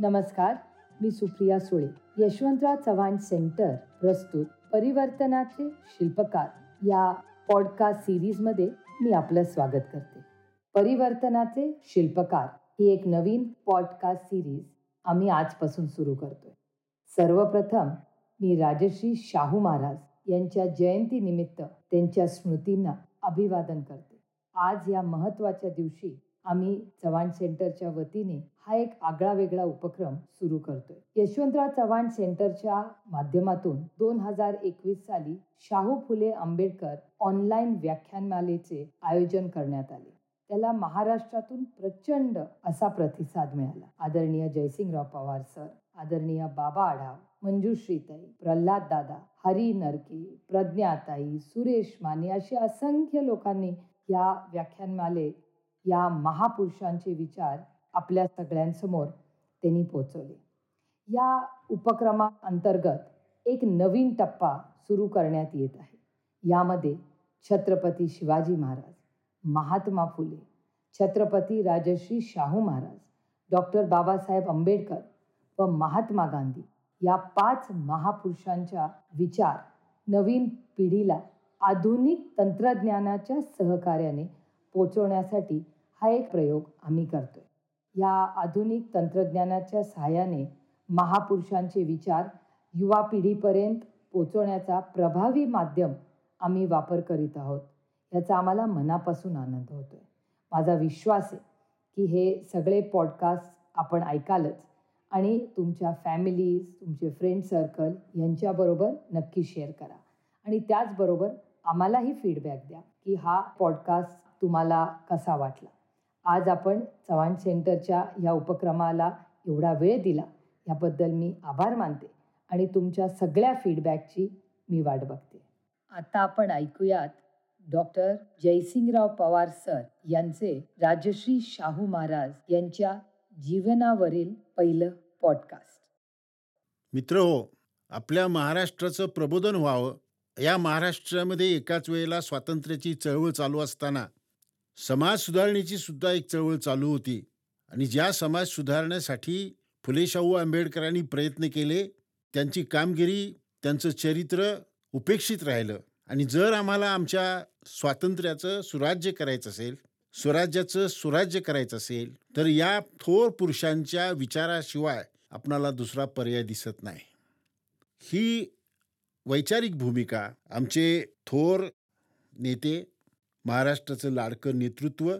नमस्कार मी सुप्रिया सुळे यशवंतराव चव्हाण सेंटर प्रस्तुत परिवर्तनाचे शिल्पकार. या पॉडकास्ट सिरीजमध्ये मी आपलं स्वागत करते. परिवर्तनाचे शिल्पकार ही एक नवीन पॉडकास्ट सिरीज आम्ही आजपासून सुरू करतोय. सर्वप्रथम मी राजश्री शाहू महाराज यांच्या जयंतीनिमित्त त्यांच्या स्मृतींना अभिवादन करते. आज या महत्त्वाच्या दिवशी आम्ही चव्हाण सेंटरच्या वतीने हा एक आगळा वेगळा उपक्रम सुरू करतोय. यशवंतराव चव्हाण सेंटरच्या माध्यमातून दोन हजार एकवीस साली शाहू फुले आंबेडकर ऑनलाईन व्याख्यानमालेचे आयोजन करण्यात आले. त्याला महाराष्ट्रातून प्रचंड असा प्रतिसाद मिळाला. आदरणीय जयसिंगराव पवार सर आदरणीय बाबा आढाव मंजुश्रीताई प्रल्हाद दादा हरी नरके प्रज्ञाताई सुरेश माने असे असंख्य लोकांनी या व्याख्यानमाले या महापुरुषांचे विचार आपल्या सगळ्यांसमोर त्यांनी पोचवले. या उपक्रमाअंतर्गत एक नवीन टप्पा सुरू करण्यात येत आहे. यामध्ये छत्रपती शिवाजी महाराज महात्मा फुले छत्रपती राजश्री शाहू महाराज डॉक्टर बाबासाहेब आंबेडकर व महात्मा गांधी या पाच महापुरुषांच्या विचार नवीन पिढीला आधुनिक तंत्रज्ञानाच्या सहकार्याने पोचवण्यासाठी हा एक प्रयोग आम्ही करतोय. या आधुनिक तंत्रज्ञानाच्या सहाय्याने महापुरुषांचे विचार युवा पिढीपर्यंत पोचवण्याचा प्रभावी माध्यम आम्ही वापर करीत आहोत याचा आम्हाला मनापासून आनंद होतो आहे माझा विश्वास आहे की हे सगळे पॉडकास्ट आपण ऐकालच आणि तुमच्या फॅमिलीज तुमचे फ्रेंड सर्कल यांच्याबरोबर नक्की शेअर करा. आणि त्याचबरोबर आम्हालाही फीडबॅक द्या की हा पॉडकास्ट तुम्हाला कसा वाटला? आज आपण चव्हाण सेंटरच्या या उपक्रमाला एवढा वेळ दिला याबद्दल मी आभार मानते आणि तुमच्या सगळ्या फीडबॅकची मी वाट बघते. आता आपण ऐकूयात डॉक्टर जयसिंगराव पवार सर यांचे राजश्री शाहू महाराज यांच्या जीवनावरील पहिलं पॉडकास्ट मित्र हो आपल्या महाराष्ट्राचं प्रबोधन व्हावं या महाराष्ट्रामध्ये एकाच वेळेला स्वातंत्र्याची चळवळ चालू असताना समाज सुधारणेची सुद्धा एक चळवळ चालू होती. आणि ज्या समाज सुधारण्यासाठी फुले शाहू आंबेडकरांनी प्रयत्न केले त्यांची कामगिरी त्यांचं चरित्र उपेक्षित राहिलं. आणि जर आम्हाला आमच्या स्वातंत्र्याचं सुराज्य करायचं असेल स्वराज्याचं सुराज्य करायचं असेल तर या थोर पुरुषांच्या विचाराशिवाय आपणाला दुसरा पर्याय दिसत नाही. ही वैचारिक भूमिका आमचे थोर नेते महाराष्ट्राचं लाडकं नेतृत्व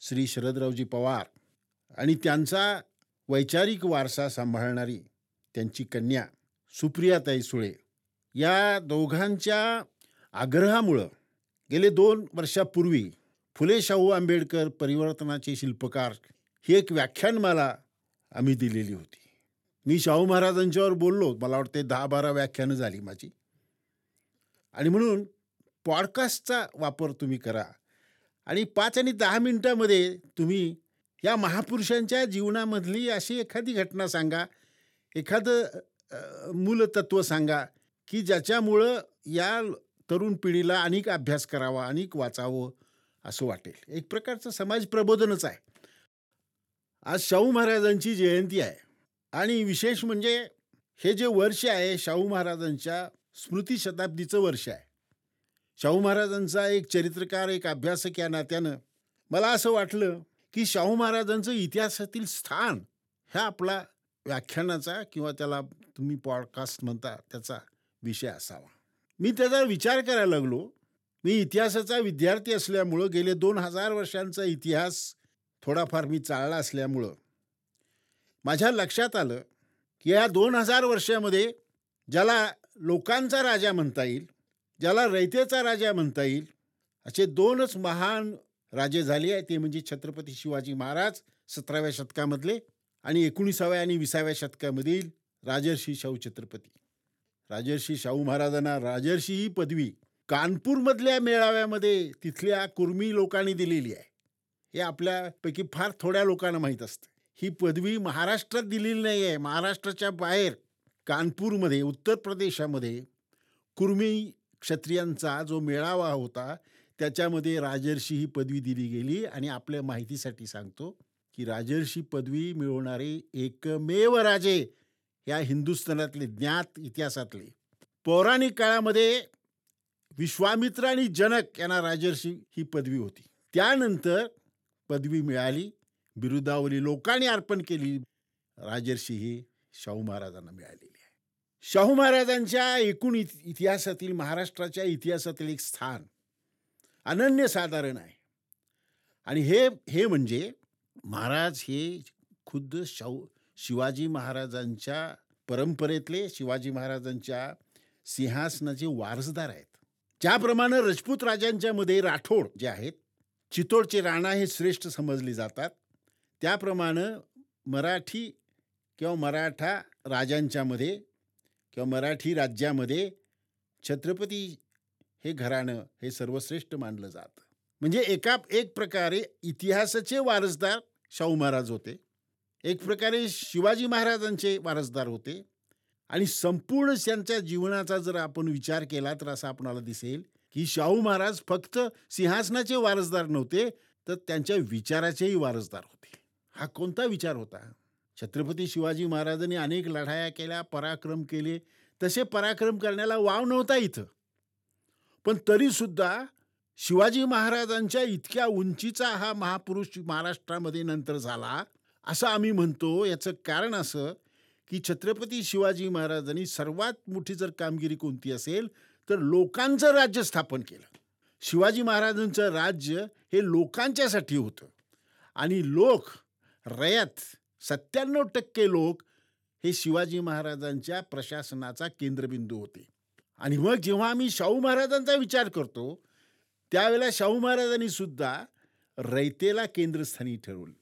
श्री शरदरावजी पवार आणि त्यांचा वैचारिक वारसा सांभाळणारी त्यांची कन्या सुप्रियाताई सुळे या दोघांच्या आग्रहामुळं गेले दोन वर्षापूर्वी फुले शाहू आंबेडकर परिवर्तनाचे शिल्पकार ही एक व्याख्यानमाला आम्ही दिलेली होती. मी शाहू महाराजांच्यावर बोललो मला वाटते दहा बारा व्याख्यानं झाली माझी. आणि म्हणून पॉडकास्टचा वापर तुम्ही करा. आणि पाच आणि दहा मिनटामध्ये तुम्ही या महापुरुषांच्या जीवनामधली अशी एखादी घटना सांगा. एखादं मूलतत्व सांगा की ज्याच्यामुळं या तरुण पिढीला अनेक अभ्यास करावा अनेक वाचावं असं वाटेल. एक प्रकारचं समाज प्रबोधनच आहे. आज शाहू महाराजांची जयंती आहे. आणि विशेष म्हणजे हे जे वर्ष आहे शाहू महाराजांच्या स्मृती शताब्दीचं वर्ष आहे. शाहू महाराजांचा एक चरित्रकार एक अभ्यासक या नात्यानं मला असं वाटलं की शाहू महाराजांचं इतिहासातील स्थान ह्या आपला व्याख्यानाचा किंवा त्याला तुम्ही पॉडकास्ट म्हणता त्याचा विषय असावा. मी त्याचा विचार करायला लागलो. मी इतिहासाचा विद्यार्थी असल्यामुळं गेले दोन हजार वर्षांचा इतिहास थोडाफार मी चालला असल्यामुळं माझ्या लक्षात आलं की या दोन हजार वर्षामध्ये ज्याला लोकांचा राजा म्हणता येईल ज्याला रयतेचा राजा म्हणता येईल असे दोनच महान राजे झाले आहे ते म्हणजे छत्रपती शिवाजी महाराज सतराव्या शतकामधले आणि एकोणीसाव्या आणि विसाव्या शतकामधील राजर्षी शाहू छत्रपती. राजर्षी शाहू महाराजांना राजर्षी ही पदवी कानपूरमधल्या मेळाव्यामध्ये तिथल्या कुर्मी लोकांनी दिलेली आहे. हे आपल्यापैकी फार थोड्या लोकांना माहीत असतं. ही पदवी महाराष्ट्रात दिलेली नाही आहे. महाराष्ट्राच्या बाहेर कानपूरमध्ये उत्तर प्रदेशामध्ये कुर्मी क्षत्रियांचा जो मेळावा होता त्याच्यामध्ये राजर्षी ही पदवी दिली गेली आणि आपल्या माहितीसाठी सांगतो की राजर्षी पदवी मिळवणारे एकमेव राजे या हिंदुस्थानातले ज्ञात इतिहासातले. पौराणिक काळामध्ये विश्वामित्र आणि जनक यांना राजर्षी ही पदवी होती. त्यानंतर पदवी मिळाली बिरुदावली लोकांनी अर्पण केली राजर्षी ही शाहू महाराजांना मिळाली. शाहू महाराजांच्या एकूण इतिहासातील महाराष्ट्राच्या इतिहासातील एक स्थान अनन्यसाधारण आहे. आणि हे हे म्हणजे महाराज हे खुद्द शाहू शिवाजी महाराजांच्या परंपरेतले शिवाजी महाराजांच्या सिंहासनाचे वारसदार आहेत. ज्याप्रमाणे राजपूत राजांच्या मध्ये राठोड जे आहेत चितोडचे राणा हे श्रेष्ठ समजले जातात. त्याप्रमाणे मराठी किंवा मराठा राजांच्यामध्ये किंवा मराठी राज्यामध्ये छत्रपती हे घराणं हे सर्वश्रेष्ठ मानलं जातं. म्हणजे एका एक प्रकारे इतिहासाचे वारसदार शाहू महाराज होते. एक प्रकारे शिवाजी महाराजांचे वारसदार होते. आणि संपूर्ण त्यांच्या जीवनाचा जर आपण विचार केला तर असं आपणाला दिसेल की शाहू महाराज फक्त सिंहासनाचे वारसदार नव्हते तर त्यांच्या विचाराचेही वारसदार होते. हा कोणता विचार होता? छत्रपती शिवाजी महाराजांनी अनेक लढाया केल्या पराक्रम केले. तसे पराक्रम करण्याला वाव नव्हता इथं. पण तरीसुद्धा शिवाजी महाराजांच्या इतक्या उंचीचा हा महापुरुष महाराष्ट्रामध्ये नंतर झाला असं आम्ही म्हणतो. याचं कारण असं की छत्रपती शिवाजी महाराजांनी सर्वात मोठी जर कामगिरी कोणती असेल तर लोकांचं राज्य स्थापन केलं. शिवाजी महाराजांचं राज्य हे लोकांच्यासाठी होतं. आणि लोक रयत सत्त्याण्णव टक्के लोक हे शिवाजी महाराजांच्या प्रशासनाचा केंद्रबिंदू होते. आणि मग जेव्हा आम्ही शाहू महाराजांचा विचार करतो त्यावेळेला शाहू महाराजांनी सुद्धा रयतेला केंद्रस्थानी ठरवलं.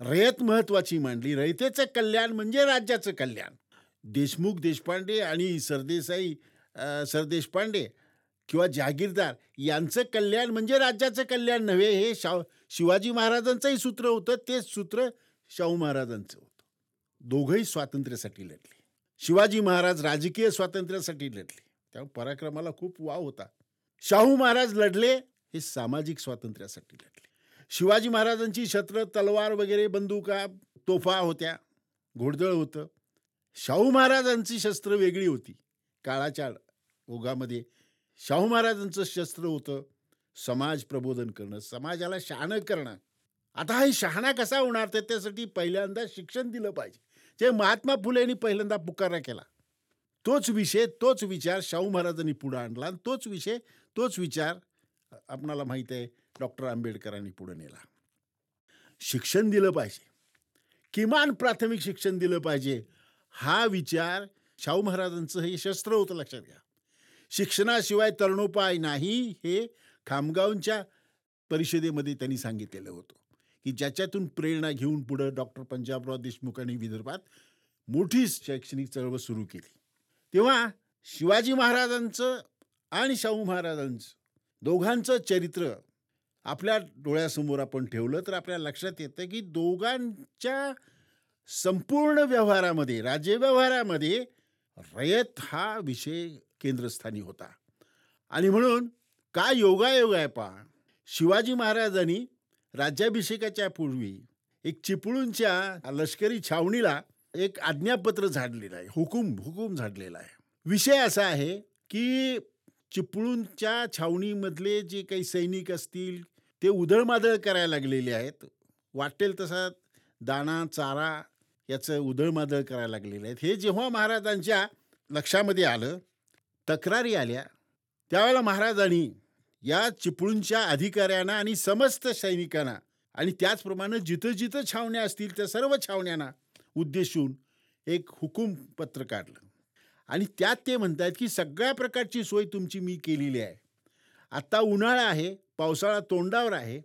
रयत महत्वाची मांडली. रयतेचं कल्याण म्हणजे राज्याचं कल्याण. देशमुख देशपांडे आणि सरदेसाई सरदेशपांडे किंवा जहागीरदार यांचं कल्याण म्हणजे राज्याचं कल्याण नव्हे हे शाहू शिवाजी महाराजांचंही सूत्र होतं. तेच सूत्र शाहू महाराजांचं होतं. दोघंही स्वातंत्र्यासाठी लढले. शिवाजी महाराज राजकीय स्वातंत्र्यासाठी लढले. त्यामुळे पराक्रमाला खूप वाव होता. शाहू महाराज लढले हे सामाजिक स्वातंत्र्यासाठी लढले. शिवाजी महाराजांची शस्त्र तलवार वगैरे बंदुका तोफा होत्या. घोडदळ होतं. शाहू महाराजांची शस्त्र वेगळी होती. काळाच्या ओघामध्ये शाहू महाराजांचं शस्त्र होतं. समाज प्रबोधन करणं समाजाला शहाणं करणं. आता हा शहाणा कसा होणार? तर त्यासाठी पहिल्यांदा शिक्षण दिलं पाहिजे. जे महात्मा फुलेंनी पहिल्यांदा पुकारा केला. तोच विषय तोच विचार शाहू महाराजांनी पुढं आणला. आणि तोच विषय तोच विचार आपणाला माहीत आहे डॉक्टर आंबेडकरांनी पुढं नेला. शिक्षण दिलं पाहिजे. किमान प्राथमिक शिक्षण दिलं पाहिजे. हा विचार शाहू महाराजांचं हे शस्त्र होतं लक्षात घ्या. शिक्षणाशिवाय तरुणोपाय नाही हे खामगावच्या परिषदेमध्ये त्यांनी सांगितलेलं होतं. की ज्याच्यातून प्रेरणा घेऊन पुढं डॉक्टर पंजाबराव देशमुखांनी विदर्भात मोठी शैक्षणिक चळवळ सुरू केली. तेव्हा शिवाजी महाराजांचं आणि शाहू महाराजांचं दोघांचं चरित्र आपल्या डोळ्यासमोर आपण ठेवलं तर आपल्या लक्षात येतं की दोघांच्या संपूर्ण व्यवहारामध्ये राज्यव्यवहारामध्ये रयत हा विषय केंद्रस्थानी होता. आणि म्हणून काय योगायोग आहे पहा शिवाजी महाराजांनी राज्याभिषेकाच्या पूर्वी एक चिपळूणच्या लष्करी छावणीला एक आज्ञापत्र झाडलेलं आहे हुकूम हुकूम झाडलेला आहे. विषय असा आहे की चिपळूणच्या छावणीमधले जे काही सैनिक असतील ते उधळमादळ करायला लागलेले आहेत. वाटेल तसा दाणा चारा याचं उधळमादळ करायला लागलेले आहेत. हे जेव्हा महाराजांच्या लक्षामध्ये आलं तक्रारी आल्या त्यावेळेला महाराजांनी या चिपळूणच्या अधिकाऱ्यांना आणि समस्त सैनिकांना आणि त्याचप्रमाणे जिथं जिथं छावण्या असतील त्या सर्व छावण्यांना उद्देशून एक हुकूम पत्र काढलं. आणि त्यात ते म्हणतात की सगळ्या प्रकारची सोय तुमची मी केलेली आहे. आत्ता उन्हाळा आहे पावसाळा तोंडावर आहे.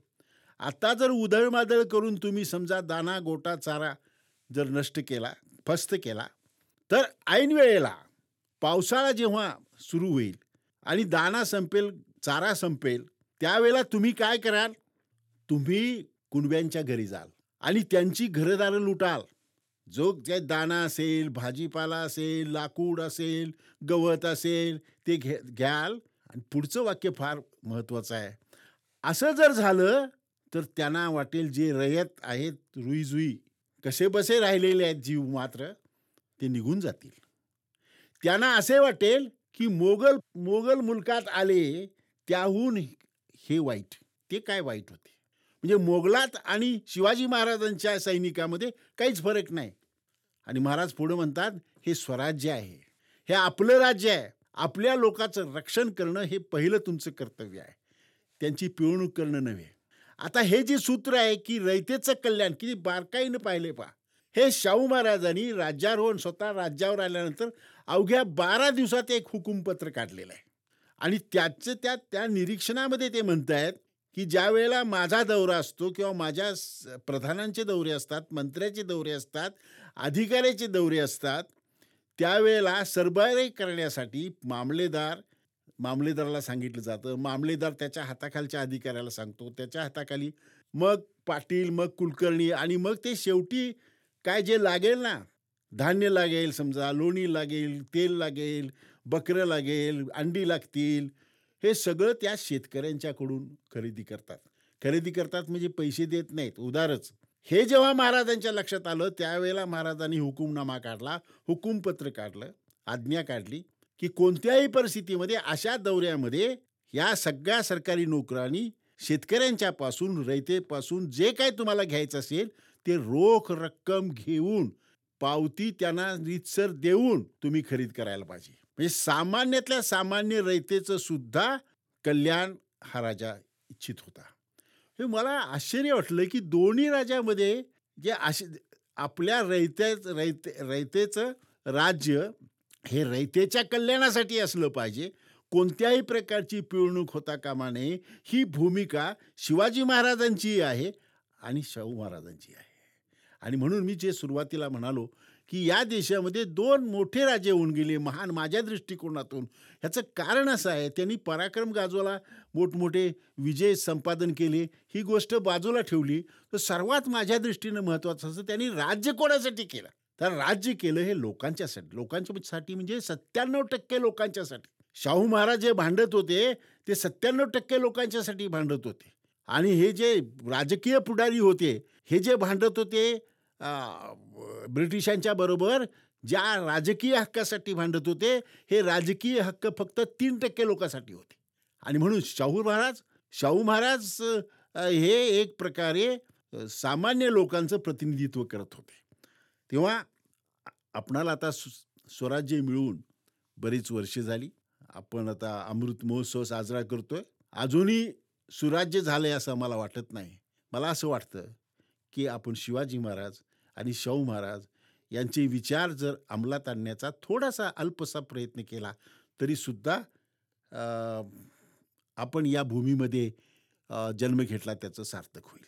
आत्ता जर उधळमादळ करून तुम्ही समजा दाना गोटा चारा जर नष्ट केला फस्त केला तर ऐन वेळेला पावसाळा जेव्हा सुरू होईल आणि दाना संपेल चारा संपेल त्यावेळेला तुम्ही काय कराल? तुम्ही कुणब्यांच्या घरी जाल आणि त्यांची घरदारं लुटाल. जो जे दाना असेल भाजीपाला असेल लाकूड असेल गवत असेल ते घे घ्याल आणि पुढचं वाक्य फार महत्त्वाचं आहे. असं जर झालं तर त्यांना वाटेल जे रयत आहेत रुईजुई कसे बसे राहिलेले आहेत जीव मात्र ते निघून जातील. त्यांना असे वाटेल की मोगल मोगल मुलकात आले त्याहून हे वाईट ते काय वाईट होते? म्हणजे मोगलात आणि शिवाजी महाराजांच्या सैनिकामध्ये काहीच फरक नाही. आणि महाराज पुढे म्हणतात हे स्वराज्य आहे. हे आपलं राज्य आहे. आपल्या लोकांचं रक्षण करणं हे पहिलं तुमचं कर्तव्य आहे. त्यांची पिळवणूक करणं नव्हे. आता हे जे सूत्र आहे की रयतेचं कल्याण किती बारकाईनं पाहिले पा हे शाहू महाराजांनी राज्यारोहण स्वतः राज्यावर आल्यानंतर अवघ्या बारा दिवसात एक हुकुमपत्र काढलेलं आहे. आणि त्याचं त्या त्या निरीक्षणामध्ये ते म्हणत आहेत की ज्या वेळेला माझा दौरा असतो किंवा माझ्या प्रधानांचे दौरे असतात मंत्र्याचे दौरे असतात अधिकाऱ्याचे दौरे असतात त्यावेळेला सरबराई करण्यासाठी मामलेदार मामलेदाराला सांगितलं जातं. मामलेदार त्याच्या हाताखालच्या अधिकाऱ्याला सांगतो. त्याच्या हाताखाली मग पाटील मग कुलकर्णी आणि मग ते शेवटी काय जे लागेल ना धान्य लागेल समजा लोणी लागेल तेल लागेल बकरं लागेल अंडी लागतील. हे सगळं त्या शेतकऱ्यांच्याकडून खरेदी करतात. खरेदी करतात म्हणजे पैसे देत नाहीत. उदारच. हे जेव्हा महाराजांच्या लक्षात आलं त्यावेळेला महाराजांनी हुकुमनामा काढला हुकुमपत्र काढलं आज्ञा काढली की कोणत्याही परिस्थितीमध्ये अशा दौऱ्यामध्ये या सगळ्या सरकारी नोकरांनी शेतकऱ्यांच्यापासून रयतेपासून जे काय तुम्हाला घ्यायचं असेल ते रोख रक्कम घेऊन पावती त्यांना रितसर देऊन तुम्ही खरेदी करायला पाहिजे. म्हणजे सामान्यातल्या सामान्य रयतेचं सुद्धा कल्याण हा राजा इच्छित होता. हे मला आश्चर्य वाटलं की दोन्ही राजामध्ये जे असे आपल्या रयते रयते रयतेचं राज्य हे रयतेच्या कल्याणासाठी असलं पाहिजे. कोणत्याही प्रकारची पिळवणूक होता कामा नये. ही भूमिका शिवाजी महाराजांची आहे आणि शाहू महाराजांची आहे. आणि म्हणून मी जे सुरुवातीला म्हणालो की या देशामध्ये दोन मोठे राजे होऊन गेले महान माझ्या दृष्टिकोनातून. ह्याचं कारण असं आहे त्यांनी पराक्रम गाजवला मोठमोठे विजय संपादन केले ही गोष्ट बाजूला ठेवली. तर सर्वात माझ्या दृष्टीनं महत्त्वाचं असं त्यांनी राज्य कोणासाठी केलं? तर राज्य केलं हे लोकांच्यासाठी. लोकांच्यासाठी म्हणजे सत्त्याण्णव टक्के लोकांच्यासाठी. शाहू महाराज जे भांडत होते ते सत्त्याण्णव टक्के लोकांच्यासाठी भांडत होते. आणि हे जे राजकीय पुढारी होते हे जे भांडत होते ब्रिटिशांच्या बरोबर ज्या राजकीय हक्कासाठी भांडत होते हे राजकीय हक्क फक्त तीन टक्के लोकांसाठी होते. आणि म्हणून शाहू महाराज शाहू महाराज हे एक प्रकारे सामान्य लोकांचं प्रतिनिधित्व करत होते. तेव्हा आपणाला आता स्वराज्य मिळून बरीच वर्षे झाली. आपण आता अमृत महोत्सव साजरा करतोय. अजूनही सुराज्य झालं आहे असं मला वाटत नाही. मला असं वाटतं की आपण शिवाजी महाराज आणि शाहू महाराज यांचे विचार जर अंमलात आणण्याचा थोडासा अल्पसा प्रयत्न केला तरीसुद्धा आपण या भूमीमध्ये जन्म घेतला त्याचं सार्थक होईल.